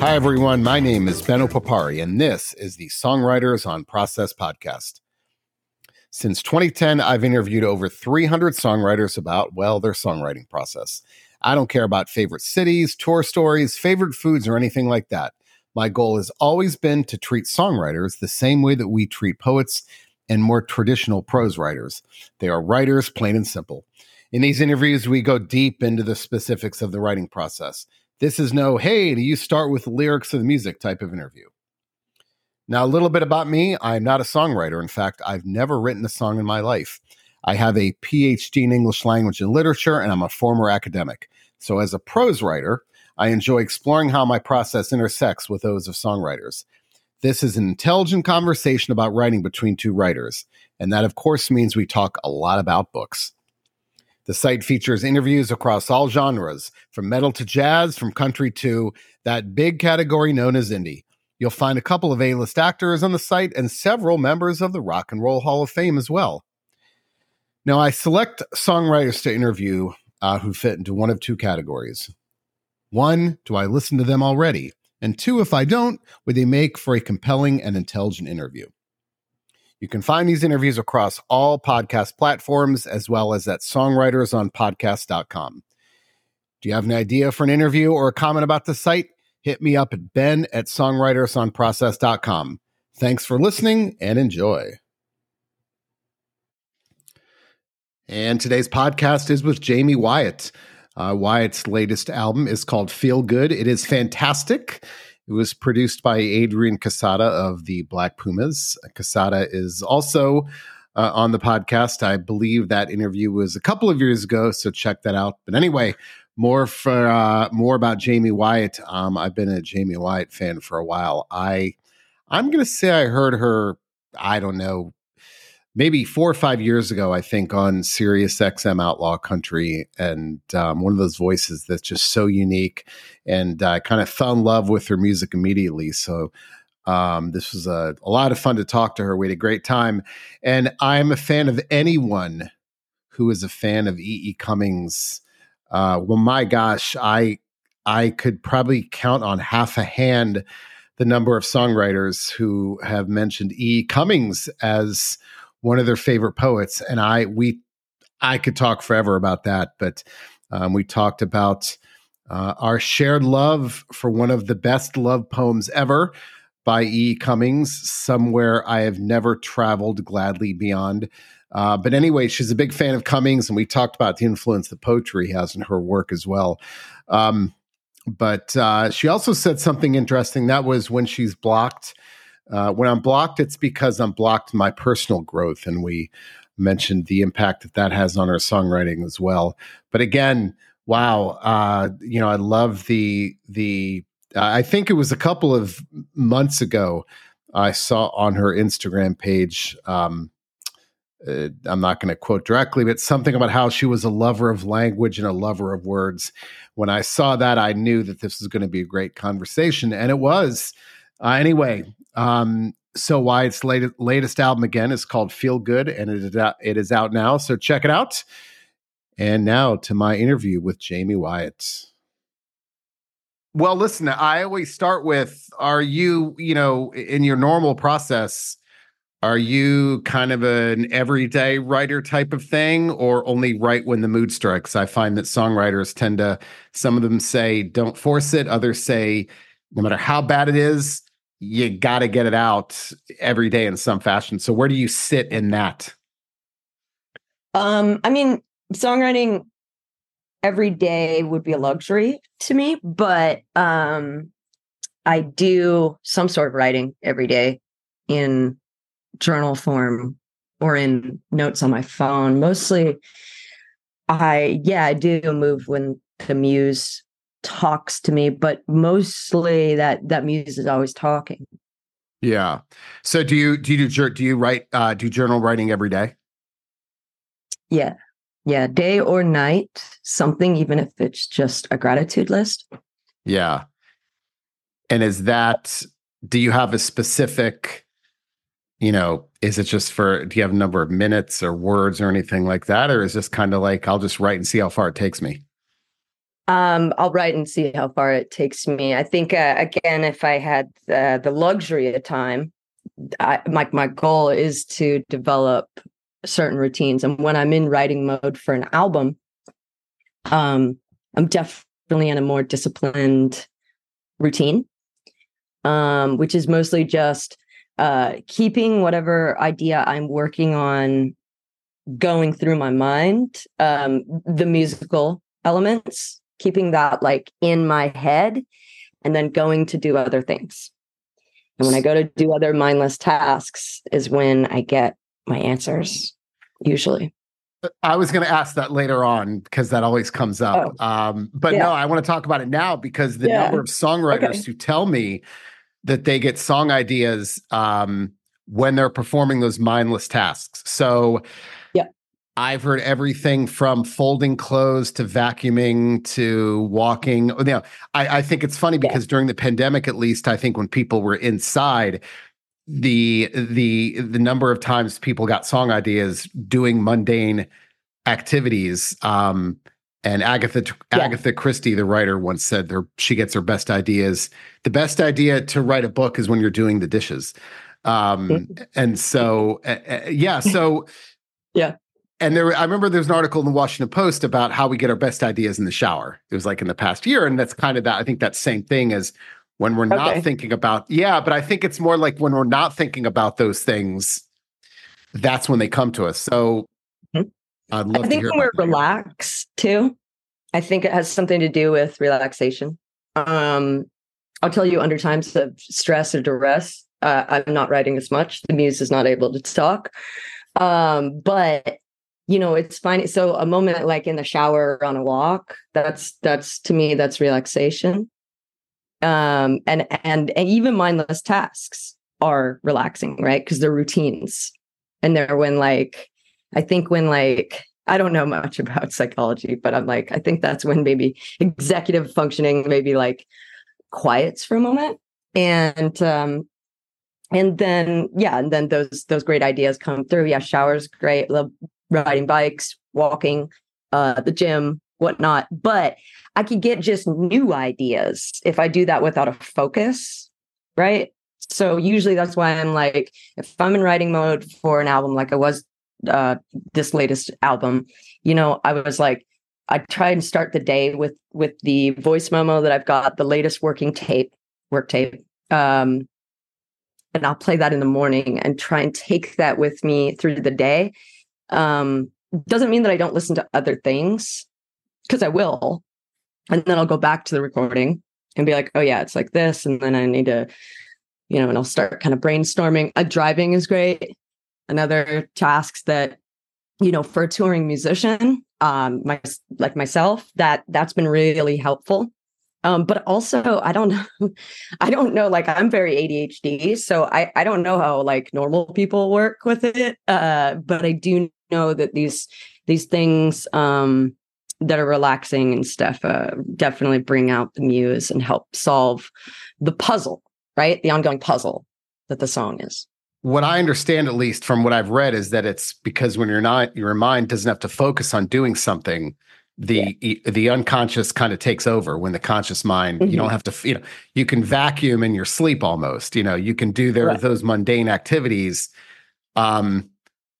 Hi, everyone. My name is Ben Opipari, and this is the Songwriters on Process podcast. Since 2010, I've interviewed over 300 songwriters about, well, their songwriting process. I don't care about favorite cities, tour stories, favorite foods, or anything like that. My goal has always been to treat songwriters the same way that we treat poets and more traditional prose writers. They are writers, plain and simple. In these interviews, we go deep into the specifics of the writing process this is no, hey, do you start with lyrics of the music type of interview. Now, a little bit about me I'm not a songwriter. In fact, I've never written a song in my life. I have a PhD in English language and literature, and I'm a former academic. So, as a prose writer, I enjoy exploring how my process intersects with those of songwriters. This is an intelligent conversation about writing between two writers. And that, of course, means we talk a lot about books. The site features interviews across all genres, from metal to jazz, from country to that big category known as indie. You'll find a couple of A list actors on the site and several members of the Rock and Roll Hall of Fame as well. Now, I select songwriters to interview uh, who fit into one of two categories. One, do I listen to them already? And two, if I don't, would they make for a compelling and intelligent interview? You can find these interviews across all podcast platforms as well as at songwritersonpodcast.com. Do you have an idea for an interview or a comment about the site? Hit me up at ben at songwritersonprocess.com. Thanks for listening and enjoy. And today's podcast is with Jaime Wyatt. Uh, Wyatt's latest album is called Feel Good. It is fantastic. It was produced by Adrian Quesada of the Black Pumas. Quesada is also uh, on the podcast. I believe that interview was a couple of years ago, so check that out. But anyway, more for uh, more about Jaime Wyatt. Um, I've been a Jaime Wyatt fan for a while. I I'm to say I heard her. I don't know maybe four or five years ago, I think, on Sirius XM Outlaw Country, and um, one of those voices that's just so unique. And I kind of fell in love with her music immediately. So um, this was a, a lot of fun to talk to her. We had a great time, and I'm a fan of anyone who is a fan of E. E. Cummings. Uh, well, my gosh, I I could probably count on half a hand the number of songwriters who have mentioned E. Cummings as one of their favorite poets, and I we I could talk forever about that, but um, we talked about uh, our shared love for one of the best love poems ever by E. Cummings, "Somewhere I Have Never Traveled Gladly Beyond." Uh, but anyway, she's a big fan of Cummings, and we talked about the influence that poetry has in her work as well. Um, but uh, she also said something interesting. That was when she's blocked uh, when I'm blocked, it's because I'm blocked my personal growth. And we mentioned the impact that that has on our songwriting as well. But again, wow, uh, you know, I love the, the, uh, I think it was a couple of months ago, I saw on her Instagram page, um, uh, I'm not going to quote directly, but something about how she was a lover of language and a lover of words. When I saw that, I knew that this was going to be a great conversation, and it was. Uh, anyway, um, so Wyatt's latest, latest album again is called Feel Good, and it is, out, it is out now. So check it out. And now to my interview with Jaime Wyatt. Well, listen, I always start with Are you, you know, in your normal process, are you kind of an everyday writer type of thing or only write when the mood strikes? I find that songwriters tend to, some of them say, don't force it. Others say, no matter how bad it is, you got to get it out every day in some fashion. So where do you sit in that? Um, I mean, songwriting every day would be a luxury to me, but um I do some sort of writing every day in journal form or in notes on my phone. Mostly I yeah, I do move when the muse talks to me, but mostly that that muse is always talking. Yeah. So do you do you do do you write uh do journal writing every day? Yeah. Yeah, day or night, something even if it's just a gratitude list. Yeah. And is that do you have a specific you know, is it just for do you have a number of minutes or words or anything like that or is this kind of like I'll just write and see how far it takes me? Um, I'll write and see how far it takes me. I think uh, again, if I had uh, the luxury of time, I, my my goal is to develop certain routines. And when I'm in writing mode for an album, um, I'm definitely in a more disciplined routine, um, which is mostly just uh, keeping whatever idea I'm working on going through my mind, um, the musical elements keeping that like in my head and then going to do other things. And when I go to do other mindless tasks is when I get my answers, usually. I was going to ask that later on because that always comes up. Oh. Um, but yeah. no, I want to talk about it now because the yeah. number of songwriters okay. who tell me that they get song ideas um, when they're performing those mindless tasks. So I've heard everything from folding clothes to vacuuming to walking. You know, I, I think it's funny because yeah. during the pandemic, at least, I think when people were inside, the the the number of times people got song ideas doing mundane activities. Um, and Agatha yeah. Agatha Christie, the writer, once said there she gets her best ideas. The best idea to write a book is when you're doing the dishes. Um, mm-hmm. and so, uh, yeah, so yeah and there i remember there's an article in the washington post about how we get our best ideas in the shower. It was like in the past year and that's kind of that i think that same thing as when we're not okay. thinking about yeah but i think it's more like when we're not thinking about those things that's when they come to us. So mm-hmm. i'd love i think when we're relaxed too i think it has something to do with relaxation. Um i'll tell you under times of stress or duress uh, i'm not writing as much. The muse is not able to talk. Um but you know it's fine. So a moment like in the shower or on a walk that's that's to me that's relaxation. Um and and, and even mindless tasks are relaxing right? Because they're routines. And they're when like i think when like i don't know much about psychology but i'm like i think that's when maybe executive functioning maybe like quiets for a moment. And um and then yeah and then those those great ideas come through. Yeah showers great riding bikes, walking, uh, the gym, whatnot. But I could get just new ideas if I do that without a focus, right? So usually that's why I'm like, if I'm in writing mode for an album, like I was uh, this latest album, you know, I was like, I try and start the day with with the voice memo that I've got, the latest working tape, work tape. Um, and I'll play that in the morning and try and take that with me through the day um, doesn't mean that I don't listen to other things because I will. And then I'll go back to the recording and be like, oh, yeah, it's like this. And then I need to, you know, and I'll start kind of brainstorming. Uh, driving is great. Another task that, you know, for a touring musician, um, my like myself, that that's been really helpful um, but also I don't know, I don't know, like I'm very ADHD, so I, I don't know how like normal people work with it. Uh, but I do know that these these things um that are relaxing and stuff uh, definitely bring out the muse and help solve the puzzle, right? The ongoing puzzle that the song is. What I understand, at least from what I've read, is that it's because when you're not, your mind doesn't have to focus on doing something the yeah. the unconscious kind of takes over when the conscious mind mm-hmm. you don't mm-hmm. have to you know you can vacuum in your sleep almost you know you can do there right. those mundane activities um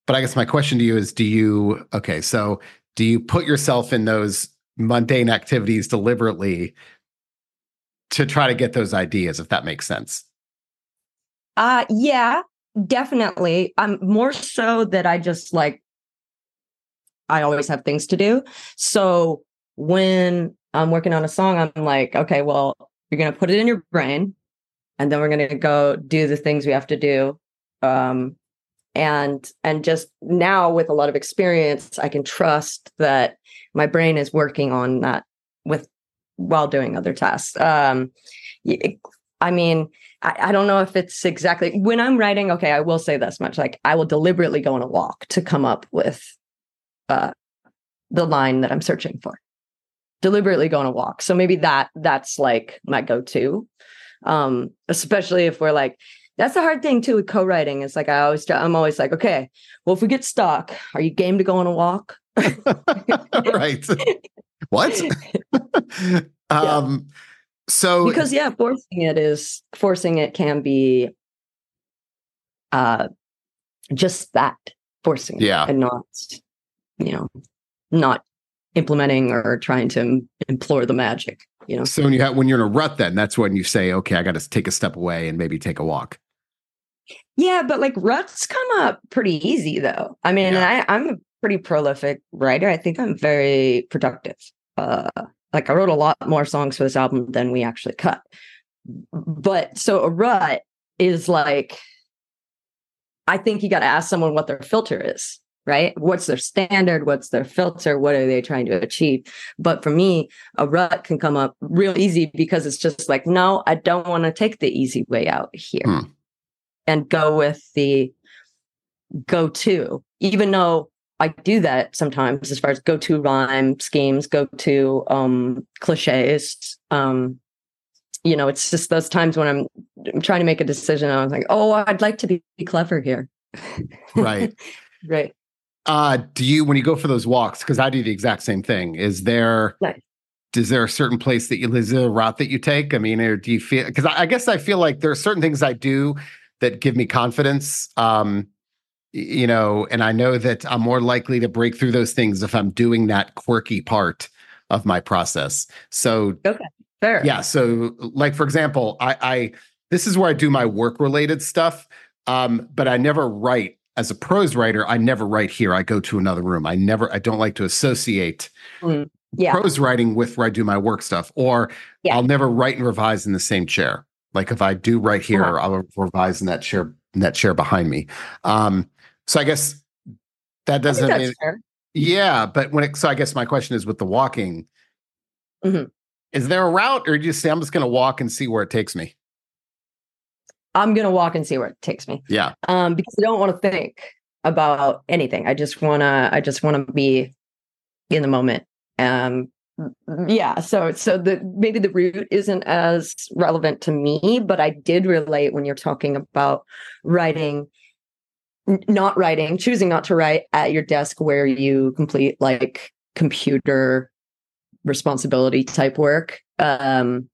but i guess my question to you is do you okay so do you put yourself in those mundane activities deliberately to try to get those ideas if that makes sense uh yeah definitely i'm more so that i just like I always have things to do. So when I'm working on a song, I'm like, okay, well, you're going to put it in your brain and then we're going to go do the things we have to do. Um, and and just now with a lot of experience, I can trust that my brain is working on that with while doing other tasks. Um, I mean, I, I, don't know if it's exactly when I'm writing. Okay, I will say this much: like I will deliberately go on a walk to come up with uh, the line that I'm searching for. Deliberately go on a walk. So maybe that that's like my go-to. Um, especially if we're like, that's the hard thing too with co-writing. It's like I always I'm always like, okay, well, if we get stuck, are you game to go on a walk? right. what? um, so because yeah, forcing it is forcing it can be uh just that forcing Yeah. it and not you know not implementing or trying to implore the magic you know so when you have when you're in a rut, then that's when you say, okay, I got to take a step away and maybe take a walk. Yeah but like ruts come up pretty easy though. I mean Yeah. I, i'm a pretty prolific writer. I think i'm very productive. Uh like i wrote a lot more songs for this album than we actually cut. But so a rut is like i think you got to ask someone what their filter is right? What's their standard? What's their filter? What are they trying to achieve? But for me a rut can come up real easy because it's just like no i don't want to take the easy way out here. Hmm. And go with the go to even though i do that sometimes as far as go to rhyme schemes go to um cliches um you know it's just those times when i'm, I'm trying to make a decision i was like oh i'd like to be clever here Right. right Uh, do you when you go for those walks? Because I do the exact same thing. Is there Nice. is there a certain place that you is there a route that you take? I mean, or do you feel because I, I guess I feel like there are certain things I do that give me confidence. Um, you know, and I know that I'm more likely to break through those things if I'm doing that quirky part of my process. So okay, fair yeah so like for example i i this is where i do my work related stuff um but i never write as a prose writer i never write here i go to another room i never i don't like to associate yeah prose writing with where i do my work stuff or Yeah. i'll never write and revise in the same chair like if i do right here i'll revise in that chair in that chair behind me. Um so i guess that doesn't mean, yeah but when it so i guess my question is with the walking Mhm. is there a route or do you say i'm just going to walk and see where it takes me i'm gonna walk and see where it takes me. Yeah. Um because i don't want to think about anything. I just want to i just want to be in the moment. Um yeah so so the maybe the route isn't as relevant to me but i did relate when you're talking about writing not writing choosing not to write at your desk where you complete like computer responsibility type work. Um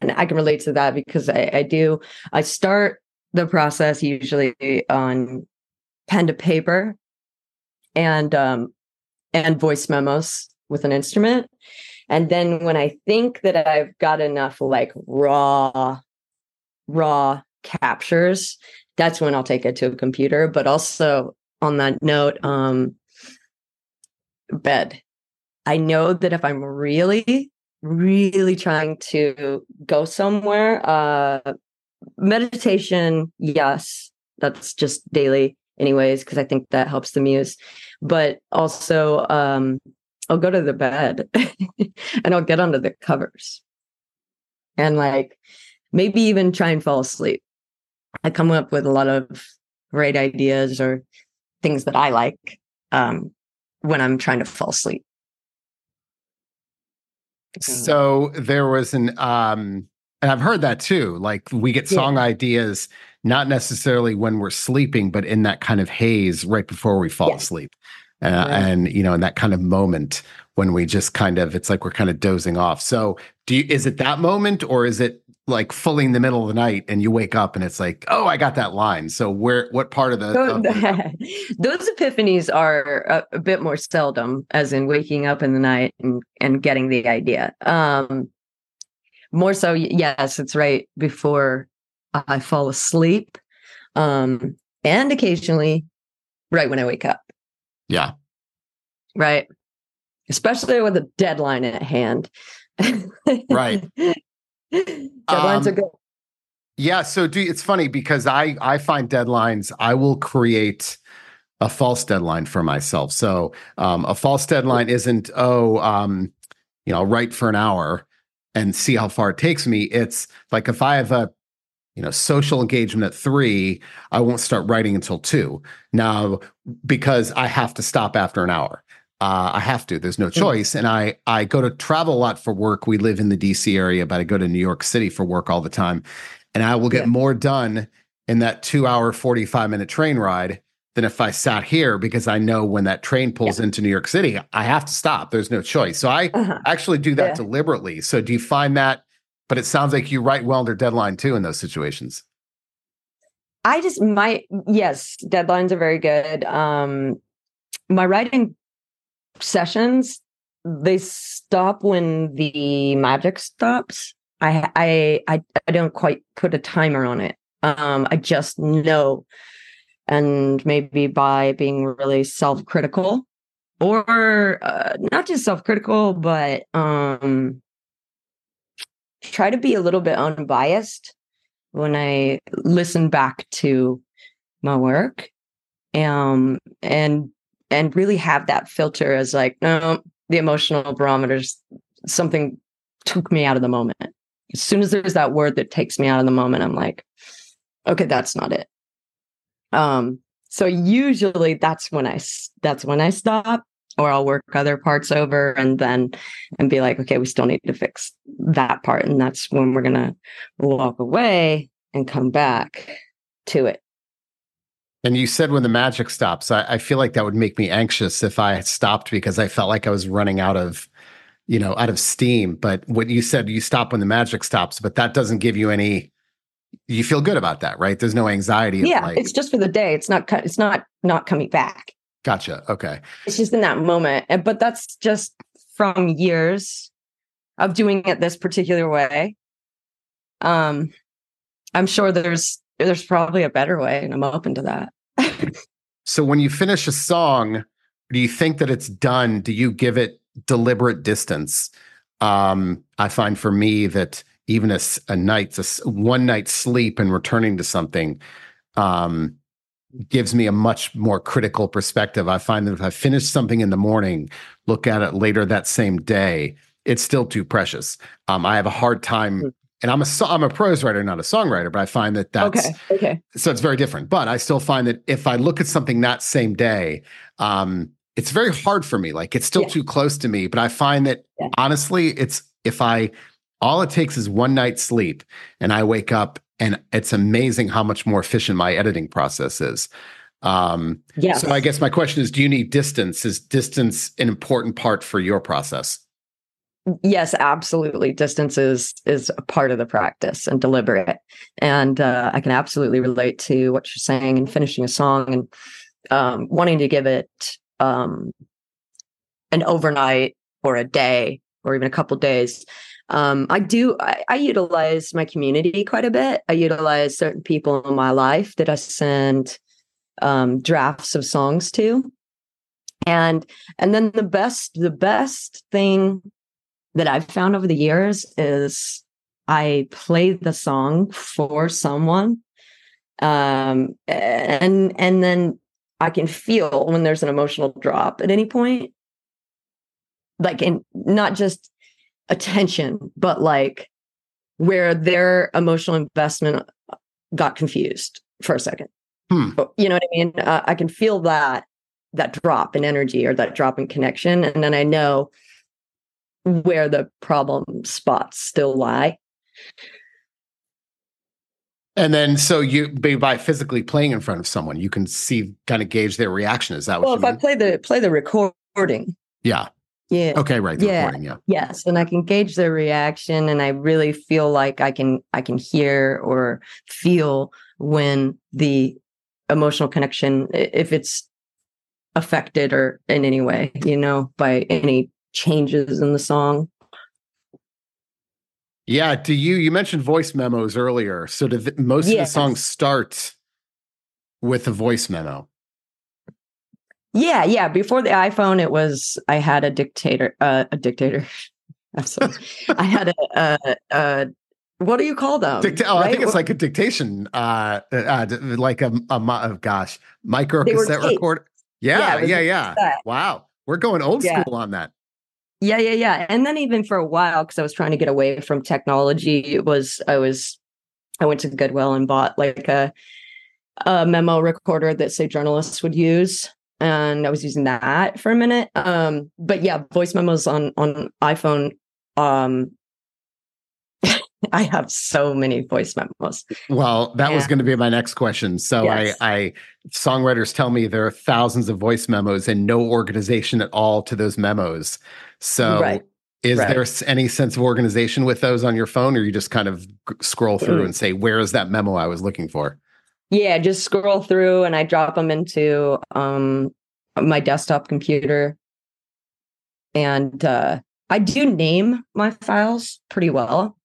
and i can relate to that because i, I do i start the process usually on pen to paper and um and voice memos with an instrument. And then when i think that i've got enough like raw raw captures that's when i'll take it to a computer. But also on that note um bed. I know that if i'm really really trying to go somewhere uh meditation yes that's just daily anyways because i think that helps the muse. But also um i'll go to the bed and i'll get under the covers and like maybe even try and fall asleep i come up with a lot of great ideas or things that i like um when i'm trying to fall asleep So there was an um and I've heard that too. Like we get Yeah. song ideas not necessarily when we're sleeping, but in that kind of haze right before we fall Yeah. asleep. Uh, Right. And you know, in that kind of moment when we just kind of it's like we're kind of dozing off. So do you is it that moment or is it like fully in the middle of the night and you wake up and it's like, oh, I got that line. So where what part of the, of those epiphanies are a, a bit more seldom as in waking up in the night and, and getting the idea um more so yes it's right before i fall asleep um and occasionally right when i wake up yeah. right especially with a deadline at hand Right. deadlines Um, are good Yeah, so do it's funny because I I find deadlines. I will create a false deadline for myself. So um, a false deadline isn't oh um, you know I'll write for an hour and see how far it takes me. It's like if I have a you know social engagement at three, I won't start writing until two. Now because I have to stop after an hour. Uh, I have to. There's no choice. And I I go to travel a lot for work. We live in the DC area, but I go to New York City for work all the time. And I will get Yeah. more done in that two hour, 45 minute train ride than if I sat here because I know when that train pulls yeah. into New York City, I have to stop. There's no choice. So I uh-huh. actually do that yeah. deliberately. So do you find that? But it sounds like you write well under deadline too in those situations. I just my yes, deadlines are very good. Um my writing sessions they stop when the magic stops. I I I, I don't quite put a timer on it. Um I just know and maybe by being really self-critical or uh, not just self-critical but um try to be a little bit unbiased when i listen back to my work um and and really have that filter as like no the emotional barometers something took me out of the moment. As soon as there's that word that takes me out of the moment i'm like okay that's not it. Um, so usually that's when I that's when I stop or I'll work other parts over and then and be like, okay, we still need to fix that part. And that's when we're gonna walk away and come back to it. And you said when the magic stops, I, I feel like that would make me anxious if I stopped because I felt like I was running out of, you know, out of steam. But what you said, you stop when the magic stops, but that doesn't give you any you feel good about that, right? There's no anxiety. Yeah, like, it's just for the day. It's not. It's not not coming back. Gotcha. Okay. It's just in that moment, but that's just from years of doing it this particular way. Um, I'm sure there's there's probably a better way, and I'm open to that. so when you finish a song, do you think that it's done? Do you give it deliberate distance? Um, I find for me that even a, a night's a one night sleep and returning to something um, gives me a much more critical perspective. I find that if I finish something in the morning, look at it later that same day, it's still too precious. Um, I have a hard time, hmm. and I'm a I'm a prose writer, not a songwriter, but I find that that's okay. Okay, so it's very different. But I still find that if I look at something that same day, um, it's very hard for me. Like it's still yeah. too close to me. But I find that yeah. honestly, it's if I all it takes is one night's sleep, and I wake up, and it's amazing how much more efficient my editing process is. Um, yeah. So I guess my question is: Do you need distance? Is distance an important part for your process? Yes, absolutely. Distance is is a part of the practice and deliberate, and uh, I can absolutely relate to what you're saying and finishing a song and um, wanting to give it um, an overnight or a day or even a couple days um, I do, I, I, utilize my community quite a bit. I utilize certain people in my life that I send um, drafts of songs to. And and then the best, the best thing that I've found over the years is I play the song for someone. Um, and and then I can feel when there's an emotional drop at any point. Like in not just attention, but like where their emotional investment got confused for a second. Hmm. You know what I mean? Uh, I can feel that that drop in energy or that drop in connection, and then I know where the problem spots still lie. And then, so you by physically playing in front of someone, you can see, kind of gauge their reaction. Is that well? if mean? I play the play the recording, yeah, yeah. Okay, right. yeah. yeah. Yes. And I can gauge their reaction and I really feel like I can I can hear or feel when the emotional connection if it's affected or in any way, you know, by any changes in the song. Yeah, do you you mentioned voice memos earlier. So do the, most yes. of the songs start with a voice memo? Yeah, yeah. Before the iPhone, it was I had a dictator, uh, a dictator. I had a, a, a, what do you call them? Dicta- oh, right? I think it's like a dictation, uh, uh like a, a oh, gosh, micro cassette recorder. Yeah, yeah, yeah. yeah. Wow, we're going old yeah. school on that. Yeah, yeah, yeah. And then even for a while, because I was trying to get away from technology, it was I was I went to Goodwill and bought like a a memo recorder that say journalists would use and I was using that for a minute. Um, but yeah, voice memos on on iPhone. Um, I have so many voice memos. Well, that Yeah. was going to be my next question. So Yes. I, I songwriters tell me there are thousands of voice memos and no organization at all to those memos. So Right. is right. there any sense of organization with those on your phone, or you just kind of scroll through Mm. and say, "Where is that memo I was looking for"? Yeah, just scroll through and I drop them into um my desktop computer. And uh I do name my files pretty well.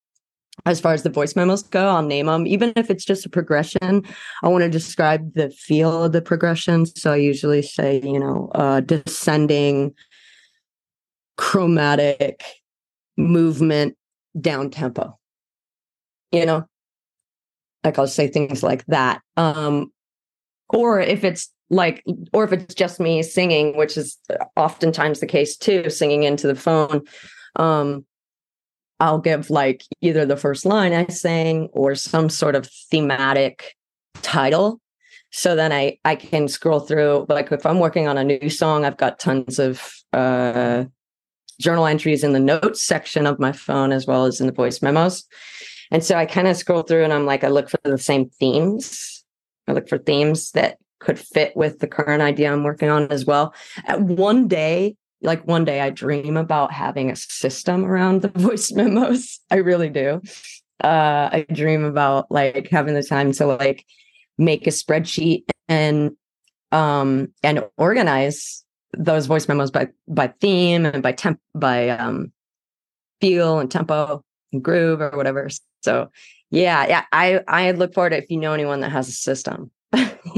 As far as the voice memos go, I'll name them even if it's just a progression. I want to describe the feel of the progression, so I usually say, you know, uh descending chromatic movement down tempo. You know, like I'll say things like that. Um, or if it's like, or if it's just me singing, which is oftentimes the case too, singing into the phone, um, I'll give like either the first line I sang or some sort of thematic title. So then I I can scroll through. Like if I'm working on a new song, I've got tons of uh, journal entries in the notes section of my phone as well as in the voice memos. And so I kind of scroll through and I'm like, I look for the same themes. I look for themes that could fit with the current idea I'm working on as well. At one day, like one day, I dream about having a system around the voice memos. I really do. Uh, I dream about like having the time to like make a spreadsheet and um and organize those voice memos by by theme and by temp by um feel and tempo groove or whatever. So yeah, yeah, I I look forward to if you know anyone that has a system.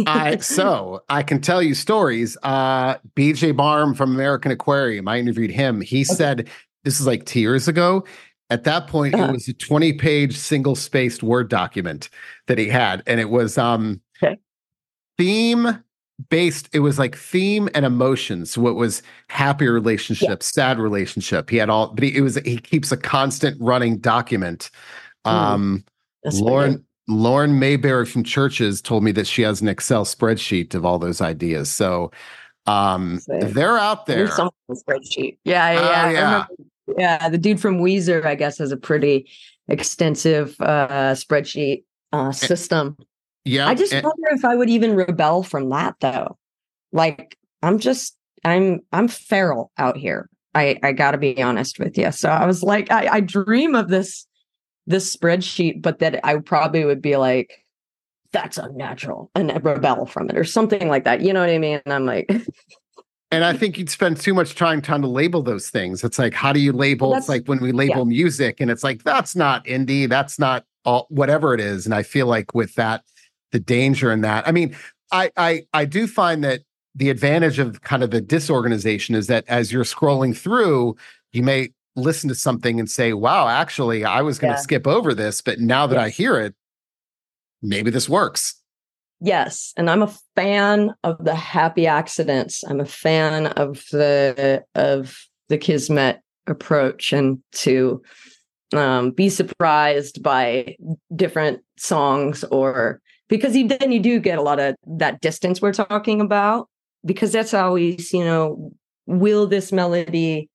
I so I can tell you stories. Uh BJ Barham from American Aquarium, I interviewed him. He said this is like two years ago. At that point, Uh-huh. it was a 20 page single spaced Word document that he had. And it was um Okay. theme based, it was like theme and emotion. So it was happy relationship, sad relationship. He had all but he, it was he keeps a constant running document. Mm. Um Lauren. Lauren Mayberry from CHVRCHES told me that she has an Excel spreadsheet of all those ideas. So um Sick. they're out there. There's spreadsheet. Yeah, yeah, Oh, yeah. remember- yeah. The dude from Weezer, I guess, has a pretty extensive uh spreadsheet uh system. Yeah. I just and- wonder if I would even rebel from that though. Like I'm just I'm I'm feral out here. I I got to be honest with you. So I was like I I dream of this this spreadsheet but that I probably would be like that's unnatural and rebel from it or something like that. You know what I mean? And I'm like and I think you'd spend too much time trying to label those things. It's like, how do you label? Well, it's like when we label music, and it's like that's not indie, that's not all whatever it is. And I feel like with that, the danger in that. I mean, I I I do find that the advantage of kind of the disorganization is that as you're scrolling through, you may listen to something and say, "Wow, actually, I was going to Yeah. skip over this, but now that I hear it, maybe this works." Yes, and I'm a fan of the happy accidents. I'm a fan of the of the kismet approach and to um, be surprised by different songs or because then you do get a lot of that distance we're talking about because that's always you know will this melody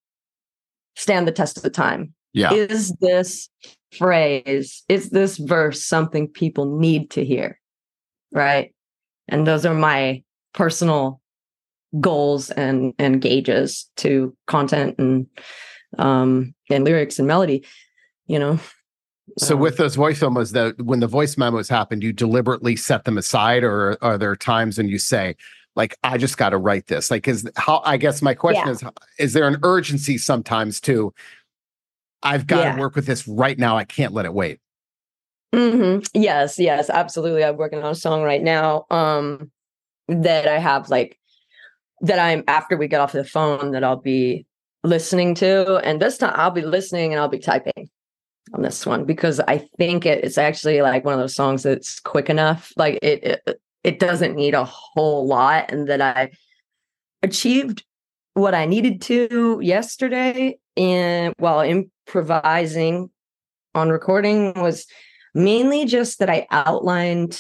stand the test of the time? Yeah. is this phrase is this verse something people need to hear? Right? And those are my personal goals and and gauges to content and um and lyrics and melody you know So Um, with those voice memos, though, when the voice memos happen, do you deliberately set them aside, or are there times when you say, like, I just got to write this? Like, is how? I guess my question Yeah. is, is there an urgency sometimes too? I've got to Yeah. work with this right now. I can't let it wait. hmm Yes, yes, absolutely. I'm working on a song right now um that I have like that I'm after we get off the phone that I'll be listening to and this time I'll be listening and I'll be typing on this one because I think it's actually like one of those songs that's quick enough like it, it it doesn't need a whole lot and that I achieved what I needed to yesterday and while improvising on recording was mainly just that I outlined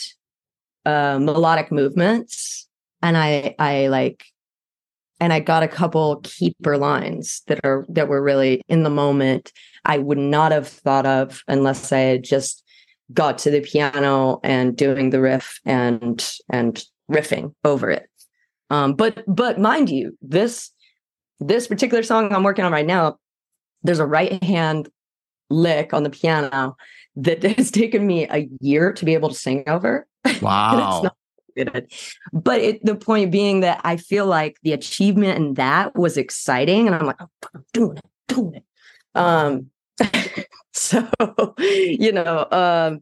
uh, melodic movements and I I like and I got a couple keeper lines that are that were really in the moment. I would not have thought of unless I had just got to the piano and doing the riff and and riffing over it. Um, but but mind you, this this particular song I'm working on right now, there's a right hand lick on the piano that has taken me a year to be able to sing over. Wow. but it, the point being that I feel like the achievement in that was exciting, and I'm like, oh, I'm doing it, doing it. Um, so you know, um,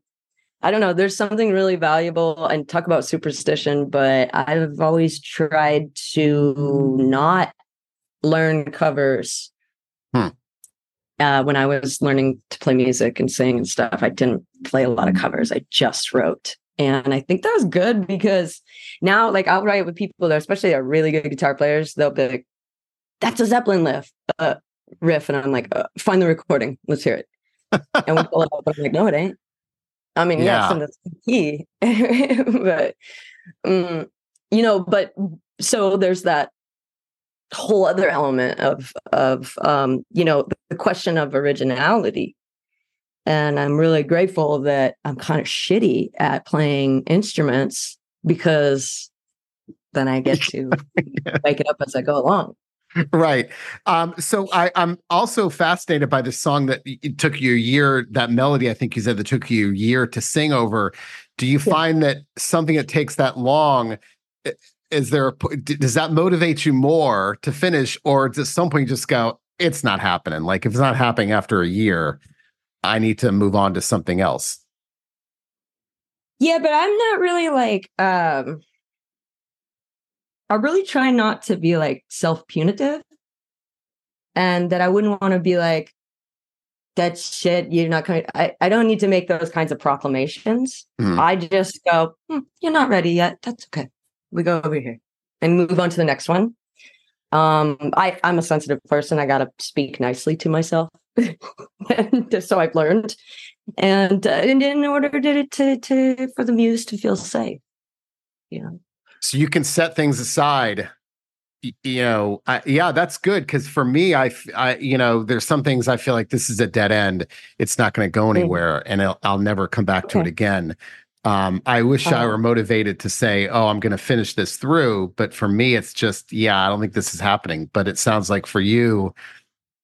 I don't know. There's something really valuable, and talk about superstition, but I've always tried to not learn covers. Hmm. Uh, when I was learning to play music and sing and stuff, I didn't play a lot of covers. I just wrote. And I think that was good because now, like, I'll write with people that, especially are really good guitar players, they'll be like, that's a Zeppelin lift. uh, riff. And I'm like, uh, find the recording. Let's hear it. and we pull it up. I'm like, no, it ain't. I mean, yeah. yes, and that's the key. but, um, you know, but so there's that whole other element of of um, you know the question of originality and i'm really grateful that i'm kind of shitty at playing instruments because then i get to yeah. make it up as i go along right. Um, so I, i'm also fascinated by the song that it took you a year that melody i think you said that took you a year to sing over. Do you yeah. find that something that takes that long is there a, does that motivate you more to finish or does at some point you just go it's not happening. Like if it's not happening after a year i need to move on to something else yeah but i'm not really like um i really try not to be like self-punitive and that i wouldn't want to be like that shit you're not going I, I don't need to make those kinds of proclamations mm. i just go hmm, you're not ready yet that's okay we go over here and move on to the next one. Um, I, I'm a sensitive person. I got to speak nicely to myself. and so I've learned. And, uh, and in order to, to, to, for the muse to feel safe, you know. So you can set things aside you know I, yeah that's good because for me I, I you know there's some things i feel like this is a dead end it's not going to go mm. anywhere mm-hmm. and I'll, I'll, never come back to okay. it again um, I wish I uh-huh. were motivated to say, "Oh, I'm going to finish this through," but for me, it's just, yeah, I don't think this is happening. But it sounds like for you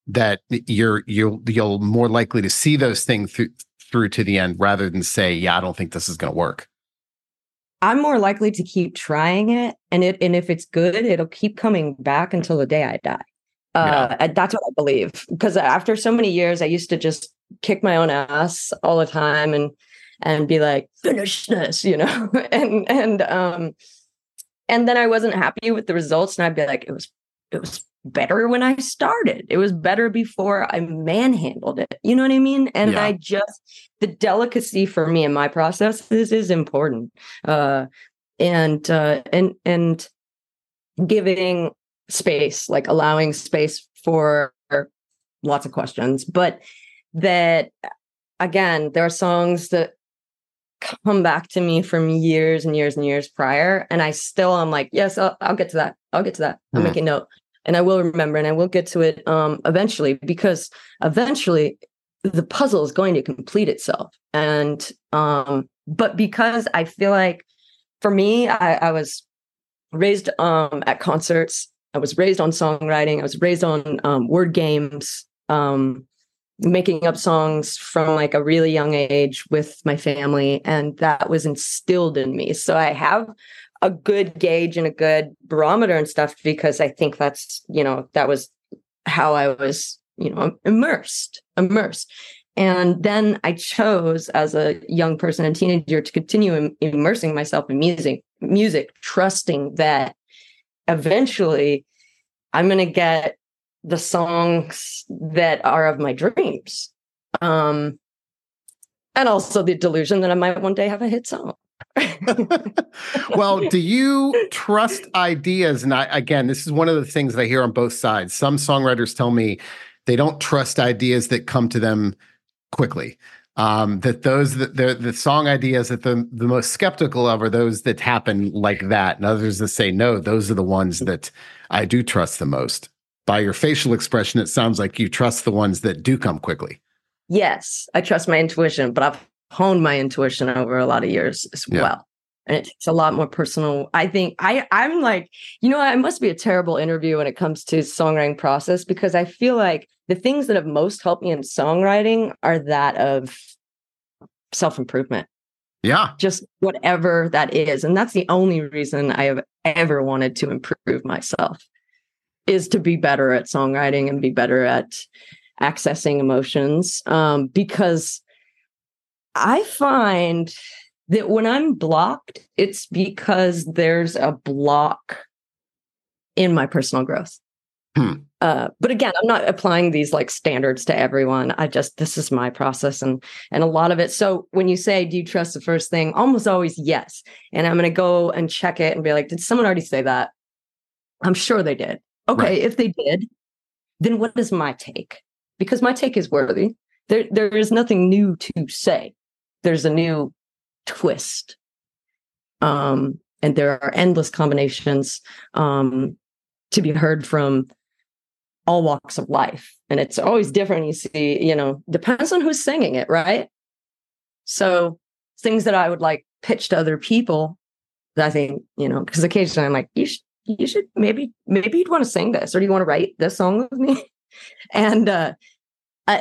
that you're you'll you'll more likely to see those things through through to the end rather than say, "Yeah, I don't think this is going to work." I'm more likely to keep trying it, and it and if it's good, it'll keep coming back until the day I die. Uh, yeah. That's what I believe. Because after so many years, I used to just kick my own ass all the time and and be like, finish this, you know? and and um and then I wasn't happy with the results. And I'd be like, it was it was better when I started. It was better before I manhandled it. You know what I mean? And yeah. I just the delicacy for me in my process this is important. Uh and uh and and giving space, like allowing space for lots of questions, but that again, there are songs that come back to me from years and years and years prior. And I still am like, yes, I'll, I'll get to that. I'll get to that. I'll mm. make a note and I will remember and I will get to it um, eventually because eventually the puzzle is going to complete itself. And, um, but because I feel like for me, I, I was raised um, at concerts. I was raised on songwriting. I was raised on um, word games. Um, making up songs from like a really young age with my family and that was instilled in me so i have a good gauge and a good barometer and stuff because i think that's you know that was how i was you know immersed immersed and then i chose as a young person and teenager to continue Im- immersing myself in music music trusting that eventually i'm going to get the songs that are of my dreams. Um, and also the delusion that I might one day have a hit song. well, do you trust ideas? And I, again, this is one of the things that I hear on both sides. Some songwriters tell me they don't trust ideas that come to them quickly. um, that those that the the song ideas that the the most skeptical of are those that happen like that, and others that say no, those are the ones that I do trust the most. By your facial expression, it sounds like you trust the ones that do come quickly. Yes, I trust my intuition, but I've honed my intuition over a lot of years as yeah. well. And it takes a lot more personal. I think I I'm like, you know, I must be a terrible interview when it comes to songwriting process because I feel like the things that have most helped me in songwriting are that of self-improvement. Yeah. Just whatever that is. And that's the only reason I have ever wanted to improve myself is to be better at songwriting and be better at accessing emotions. Um, because I find that when I'm blocked, it's because there's a block in my personal growth. Hmm. Uh, but again, I'm not applying these like standards to everyone. I just this is my process and and a lot of it. So when you say, "Do you trust the first thing?" Almost always yes. And I'm going to go and check it and be like, "Did someone already say that?" I'm sure they did. Okay, right. if they did, then what is my take? Because my take is worthy. There there is nothing new to say. There's a new twist. Um, and there are endless combinations um, to be heard from all walks of life. And it's always different. You see, you know, depends on who's singing it, right? So things that I would like pitch to other people I think, you know, because occasionally I'm like, you should, you should maybe, maybe you'd want to sing this or do you want to write this song with me? and uh,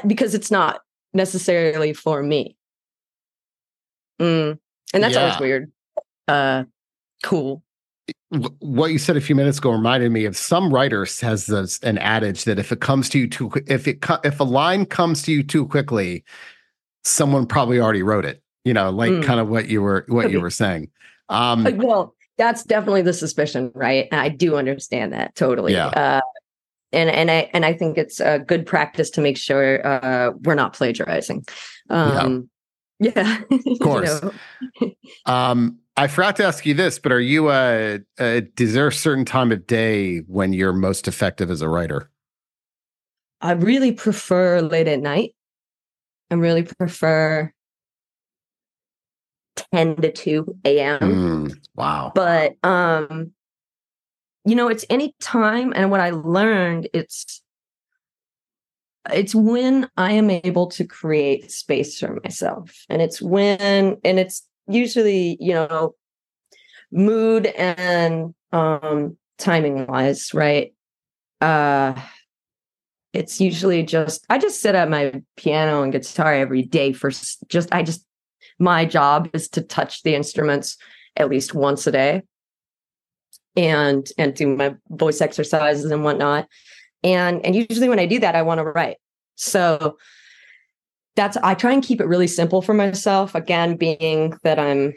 because it's not necessarily for me. Mm. And that's yeah. always weird. Uh, cool what you said a few minutes ago reminded me of some writers has this, an adage that if it comes to you too if it if a line comes to you too quickly someone probably already wrote it you know like mm. kind of what you were what you were saying um well that's definitely the suspicion right and i do understand that totally yeah. Uh, and and i and i think it's a good practice to make sure uh we're not plagiarizing um yeah, of course you know? um I forgot to ask you this, but are you a, a is there a certain time of day when you're most effective as a writer? I really prefer late at night. I really prefer 10 to 2 a.m. Mm, wow. But um, you know, it's any time. And what I learned, it's it's when I am able to create space for myself. And it's when and it's usually, you know, mood and um timing wise, right? Uh it's usually just I just sit at my piano and guitar every day for just I just my job is to touch the instruments at least once a day and and do my voice exercises and whatnot and and usually when i do that i want to write so that's I try and keep it really simple for myself. Again, being that I'm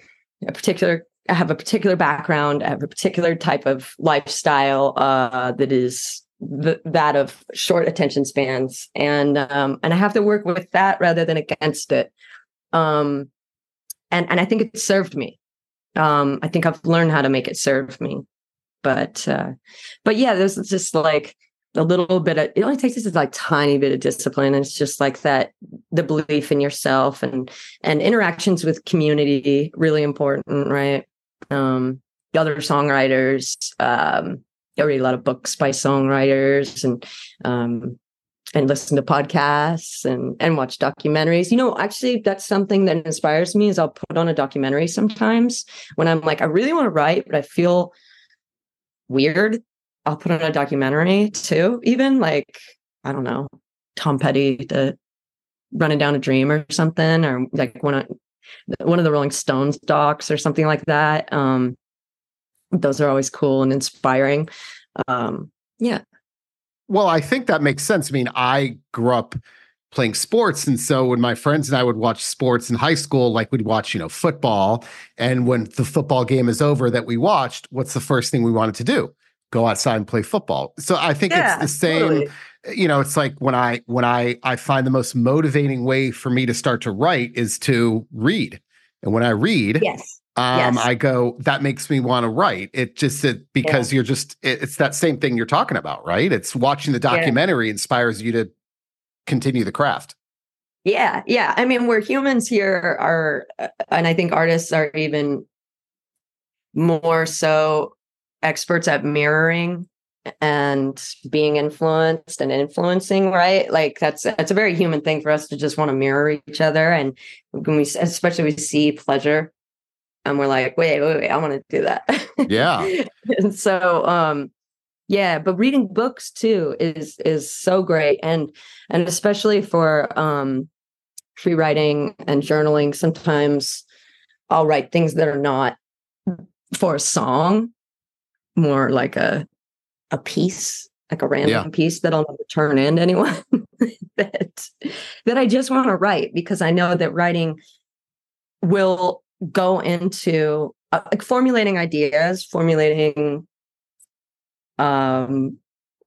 a particular I have a particular background, I have a particular type of lifestyle uh, that is that of short attention spans, and um, and I have to work with that rather than against it. Um, and and I think it served me. Um, I think I've learned how to make it serve me. But uh, but yeah, there's just like a little bit of it only takes us like tiny bit of discipline it's just like that the belief in yourself and and interactions with community really important right? Um the other songwriters um i read a lot of books by songwriters and um and listen to podcasts and and watch documentaries. You know actually that's something that inspires me is i'll put on a documentary sometimes when i'm like i really want to write but i feel weird I'll put on a documentary too, even like, I don't know, Tom Petty, the running down a dream or something, or like one of one of the Rolling Stones docs or something like that. Um, those are always cool and inspiring. Um, yeah. Well, I think that makes sense. I mean, I grew up playing sports. And so when my friends and I would watch sports in high school, like we'd watch, you know, football. And when the football game is over that we watched, what's the first thing we wanted to do? Go outside and play football. So I think yeah, it's the same. Totally. You know, it's like when I when I I find the most motivating way for me to start to write is to read. And when I read, yes. Um, yes. I go, that makes me want to write. It just it, because yeah. you're just it, it's that same thing you're talking about, right? It's watching the documentary yeah. inspires you to continue the craft. Yeah, yeah. I mean, we're humans here are, uh, and I think artists are even more so experts at mirroring and being influenced and influencing right? Like that's that's a very human thing for us to just want to mirror each other. And when we especially we see pleasure and we're like wait wait wait i want to do that. Yeah. And so um yeah but reading books too is is so great. And and especially for um free writing and journaling sometimes i'll write things that are not for a song more like a a piece like a random yeah. piece that i'll never turn in to anyone that that i just want to write because i know that writing will go into uh, like formulating ideas formulating um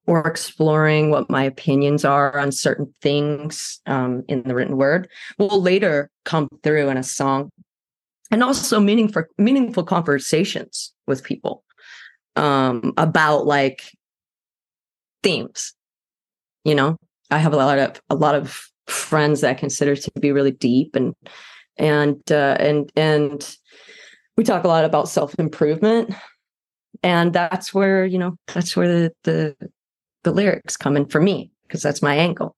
or exploring what my opinions are on certain things um, in the written word will later come through in a song and also meaningful meaningful conversations with people um, about like themes you know? I have a lot of a lot of friends that I consider to be really deep and and uh, and and we talk a lot about self improvement and that's where you know that's where the the the lyrics come in for me because that's my angle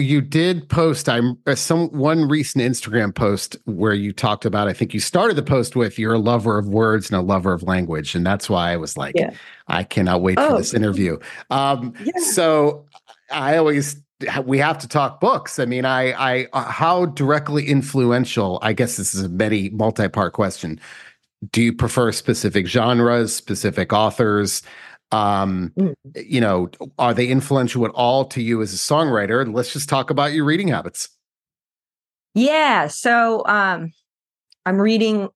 you did post i'm uh, some one recent instagram post where you talked about i think you started the post with you're a lover of words and a lover of language and that's why i was like yeah. i cannot wait oh. for this interview um yeah. so i always we have to talk books i mean i i uh, how directly influential i guess this is a many multi-part question do you prefer specific genres specific authors um mm. you know are they influential at all to you as a songwriter? Let's just talk about your reading habits. Yeah so um i'm reading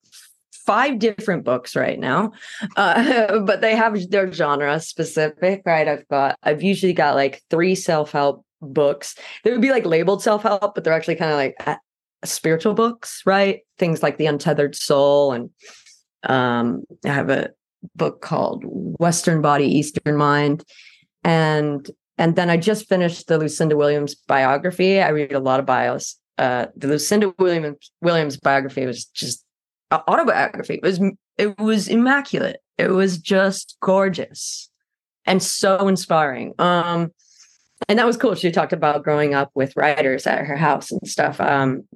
five different books right now uh, but they have their genre specific right? I've got i've usually got like three self-help books. They would be like labeled self-help but they're actually kind of like uh, spiritual books right? Things like the untethered soul and um i have a book called Western Body, Eastern Mind. And and then I just finished the Lucinda Williams biography. I read a lot of bios. Uh, the Lucinda Williams Williams biography was just uh, autobiography. It was it was immaculate. It was just gorgeous and so inspiring. Um, and that was cool. She talked about growing up with writers at her house and stuff, um,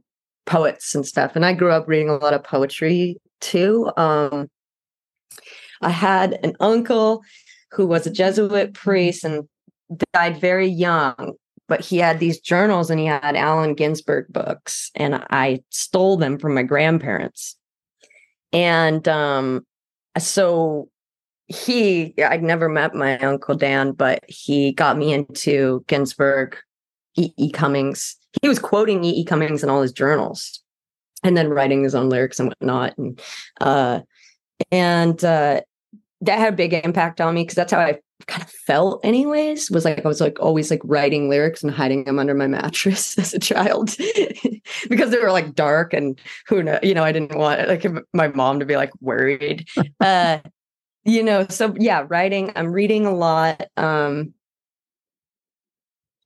poets and stuff. And I grew up reading a lot of poetry too. Um, I had an uncle who was a Jesuit priest and died very young, but he had these journals and he had Allen Ginsberg books, and I stole them from my grandparents. And um, so he, I'd never met my uncle Dan, but he got me into Ginsberg, E. E. Cummings. He was quoting E. E. Cummings in all his journals and then writing his own lyrics and whatnot. And uh, and uh, that had a big impact on me because that's how I kind of felt anyways was like I was like always like writing lyrics and hiding them under my mattress as a child. Because they were like dark and who know you know I didn't want like my mom to be like worried. Uh you know so yeah writing I'm reading a lot um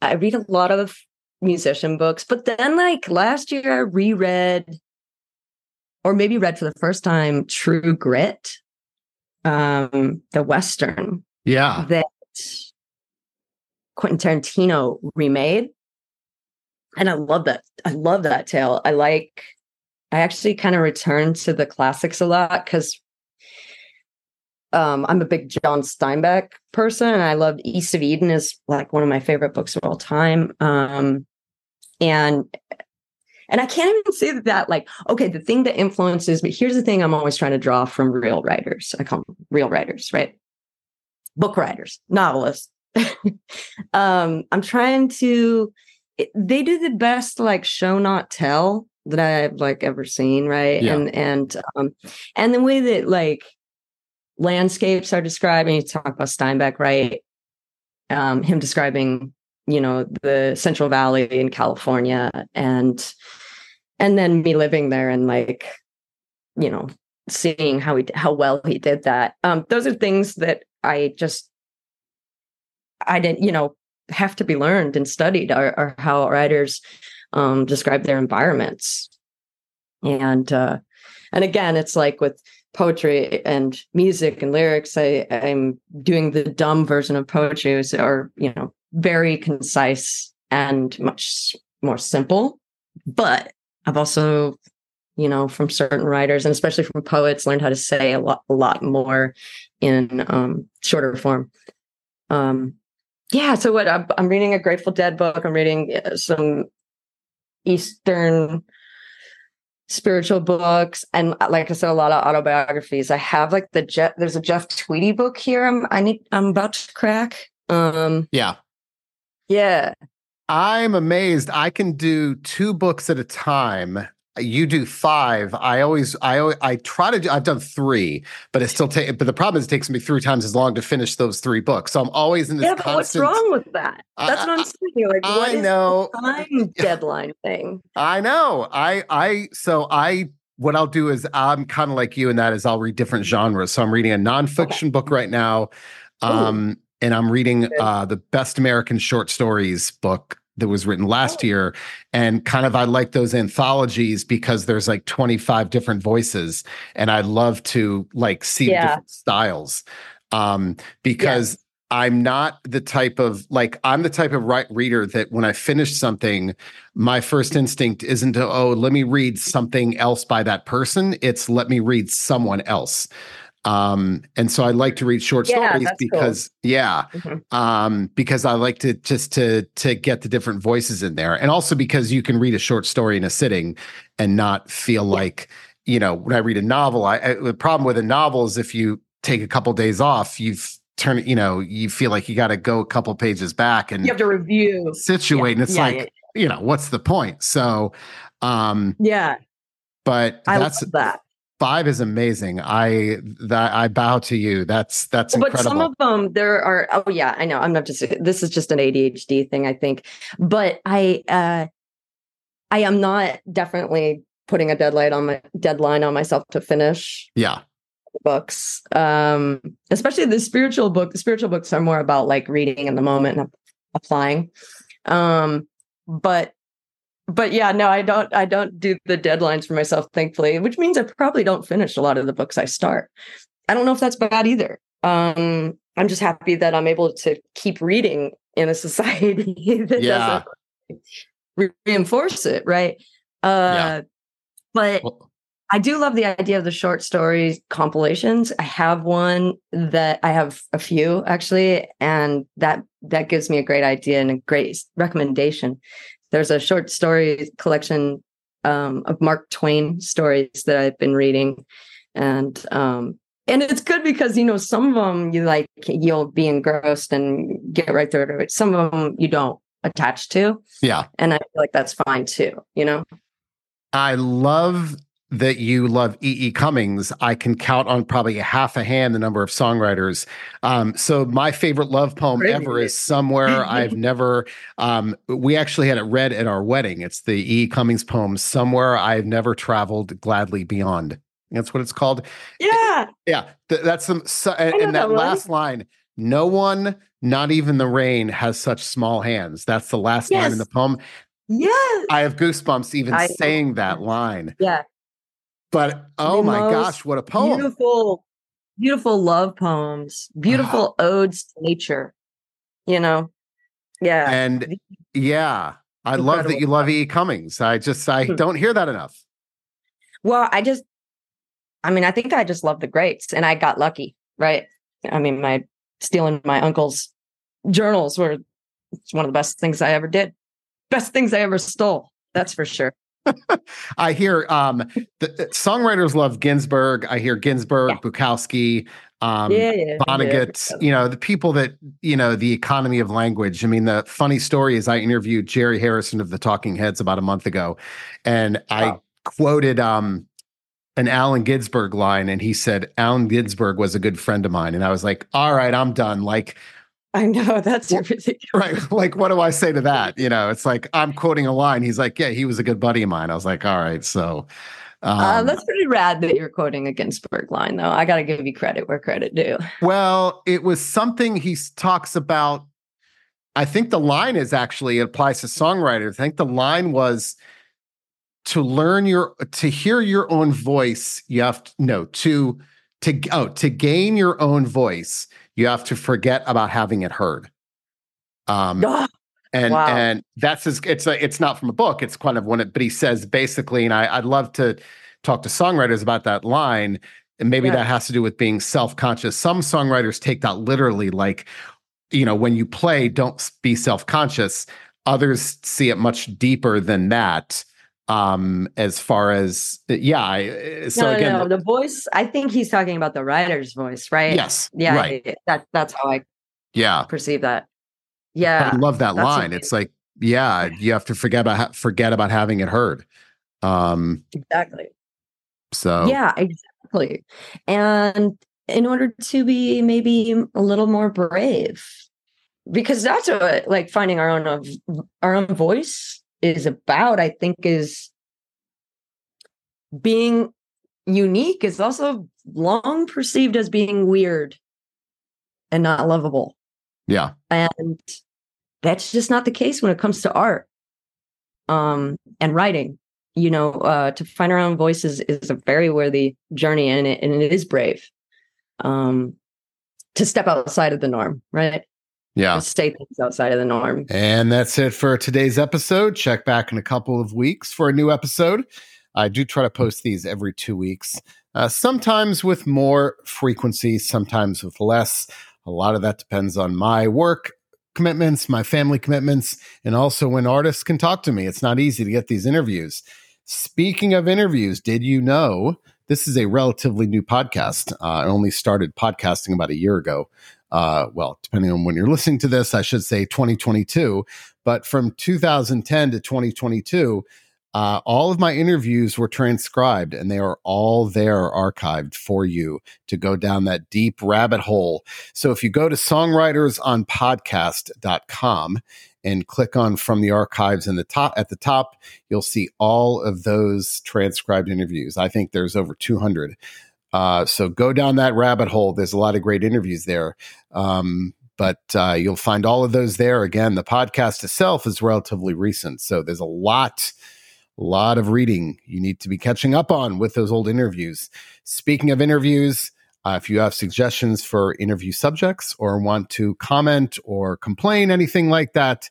I read a lot of musician books but then like last year I reread or maybe read for the first time True Grit um, the Western. Yeah. That Quentin Tarantino remade. And I love that. I love that tale. I like, I actually kind of return to the classics a lot because um, I'm a big John Steinbeck person and I love East of Eden is like one of my favorite books of all time. Um, and and I can't even say that, that like, okay, the thing that influences me, here's the thing I'm always trying to draw from real writers. I call them real writers, right? Book writers, novelists. um, I'm trying to, they do the best like show not tell that I've like ever seen, right? Yeah. And and um and the way that like landscapes are described, and you talk about Steinbeck, right? Um, him describing, you know, the Central Valley in California and and then me living there and like you know seeing how he how well he did that um those are things that i just i didn't you know have to be learned and studied or, or how writers um, describe their environments. And uh, and again, it's like with poetry and music and lyrics, I, I'm doing the dumb version of poetry, or you know, very concise and much more simple. But I've also, you know, from certain writers and especially from poets, learned how to say a lot, a lot more in um, shorter form. Um, yeah. So what I'm, I'm reading a Grateful Dead book. I'm reading uh, some Eastern spiritual books and uh, like I said, a lot of autobiographies. I have like the Jeff, there's a Jeff Tweedy book here. I'm, I need, I'm about to crack. Um, yeah. Yeah. I'm amazed. I can do two books at a time. You do five. I always i always, i try to do i've done three but it still takes but the problem is it takes me three times as long to finish those three books. So i'm always in this yeah but constant, what's wrong with that? That's I, what i'm saying. Like i know. time deadline thing? I know. I i so i what i'll do is i'm kind of like you in that is i'll read different genres. So i'm reading a nonfiction okay. book right now. Um. And i'm reading uh the best american short stories book that was written last oh. year and kind of i like those anthologies because there's like 25 different voices and i love to like see yeah. different styles um because i'm not the type of like i'm the type of right reader that when i finish something my first instinct isn't to oh let me read something else by that person it's let me read someone else um and so i like to read short yeah, stories because cool. yeah mm-hmm. um because i like to just to to get the different voices in there and also because you can read a short story in a sitting and not feel yeah. like you know when i read a novel I, I the problem with a novel is if you take a couple days off you've turned you know you feel like you got to go a couple pages back and you have to review situate yeah. and it's like you know what's the point so um yeah but I that's that five is amazing. I that I bow to you. That's that's incredible. but some of them there are. Oh yeah, I know. I'm not just. This is just an ADHD thing, I think. But I, uh I am not definitely putting a deadline on my deadline on myself to finish. Yeah. Books, um, especially the spiritual book. The spiritual books are more about like reading in the moment and applying. Um, but but yeah, no, I don't I don't do the deadlines for myself, thankfully, which means I probably don't finish a lot of the books I start. I don't know if that's bad either. Um, I'm just happy that I'm able to keep reading in a society that yeah. doesn't reinforce it, right? Uh yeah. but well, I do love the idea of the short stories compilations. I have one that I have a few actually, and that that gives me a great idea and a great recommendation there's a short story collection um, of Mark Twain stories that I've been reading, and um, and it's good because you know some of them you like you'll be engrossed and get right through it. Some of them you don't attach to. Yeah, and I feel like that's fine too. You know, I love that you love E. E. Cummings, I can count on probably a half a hand the number of songwriters. Um, so my favorite love poem ever is somewhere I've never. Um, we actually had it read at our wedding. It's the E. e. Cummings poem, "Somewhere I've Never Traveled Gladly Beyond." That's what it's called. Yeah, yeah. Th- that's some. So, and, and that, that last line. No one, not even the rain, has such small hands. That's the last yes. line in the poem. Yes. I have goosebumps even I, saying that line. Yeah. But oh my gosh, what a poem! Beautiful, beautiful love poems, beautiful odes to nature. You know, yeah, and yeah, I Incredible. love that you love E. Cummings. I just I hmm. don't hear that enough. Well, I just, I mean, I think I just love the greats, and I got lucky, right? I mean, my stealing my uncle's journals were one of the best things I ever did. Best things I ever stole. That's for sure. I hear um, the, the, songwriters love Ginsberg. I hear Ginsberg, yeah. Bukowski, um, yeah, yeah, Vonnegut. Yeah. You know the people that you know the economy of language. I mean, the funny story is I interviewed Jerry Harrison of the Talking Heads about a month ago, and I quoted um, an Allen Ginsberg line, and he said Allen Ginsberg was a good friend of mine, and I was like, all right, I'm done. Like I know that's well, ridiculous. Right. Like, what do I say to that? You know, it's like I'm quoting a line. He's like, Yeah, he was a good buddy of mine. I was like, All right. So uh, um, uh, that's pretty rad that you're quoting a Ginsberg line, though. I got to give you credit where credit due. Well, it was something he talks about I think the line is actually it applies to songwriters. I think the line was to learn your to hear your own voice. You have to no to to oh to gain your own voice. You have to forget about having it heard. Um, and wow. and that's his. It's a, it's not from a book. It's kind of one. It, but he says basically, and I, I'd love to talk to songwriters about that line. And maybe yeah. that has to do with being self conscious. Some songwriters take that literally, like, you know, when you play, don't be self conscious. Others see it much deeper than that. Um, as far as yeah, I, so no, again, no, the voice. I think he's talking about the writer's voice, right? Yes, yeah, right. that that's how I yeah perceive that. Yeah, I love that line. Amazing. It's like yeah, you have to forget about forget about having it heard. Um, exactly. So yeah, exactly. And in order to be maybe a little more brave, because that's what like finding our own of our own voice is about. I think is being unique is also long perceived as being weird and not lovable. Yeah. And that's just not the case when it comes to art um, and writing you know, uh, to find our own voices is a very worthy journey, and it and it is brave um, to step outside of the norm, right? Yeah, stay things outside of the norm. And that's it for today's episode. Check back in a couple of weeks for a new episode. I do try to post these every two weeks, uh, sometimes with more frequency, sometimes with less. A lot of that depends on my work commitments, my family commitments, and also when artists can talk to me. It's not easy to get these interviews. Speaking of interviews, did you know this is a relatively new podcast? Uh, I only started podcasting about a year ago. Uh, well, depending on when you're listening to this, I should say 2022. But from 2010 to 2022, uh, all of my interviews were transcribed and they are all there archived for you to go down that deep rabbit hole. So if you go to songwritersonprocess.com and click on from the archives in the top at the top, you'll see all of those transcribed interviews. I think there's over 200. Uh, so go down that rabbit hole. There's a lot of great interviews there. Um, but uh, you'll find all of those there. Again, the podcast itself is relatively recent. So there's a lot, a lot of reading you need to be catching up on with those old interviews. Speaking of interviews, uh, if you have suggestions for interview subjects or want to comment or complain, anything like that,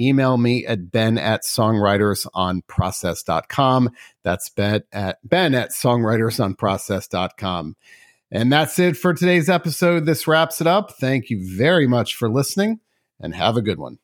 email me at ben at songwritersonprocess.com. That's ben at ben at songwritersonprocess.com. And that's it for today's episode. This wraps it up. Thank you very much for listening and have a good one.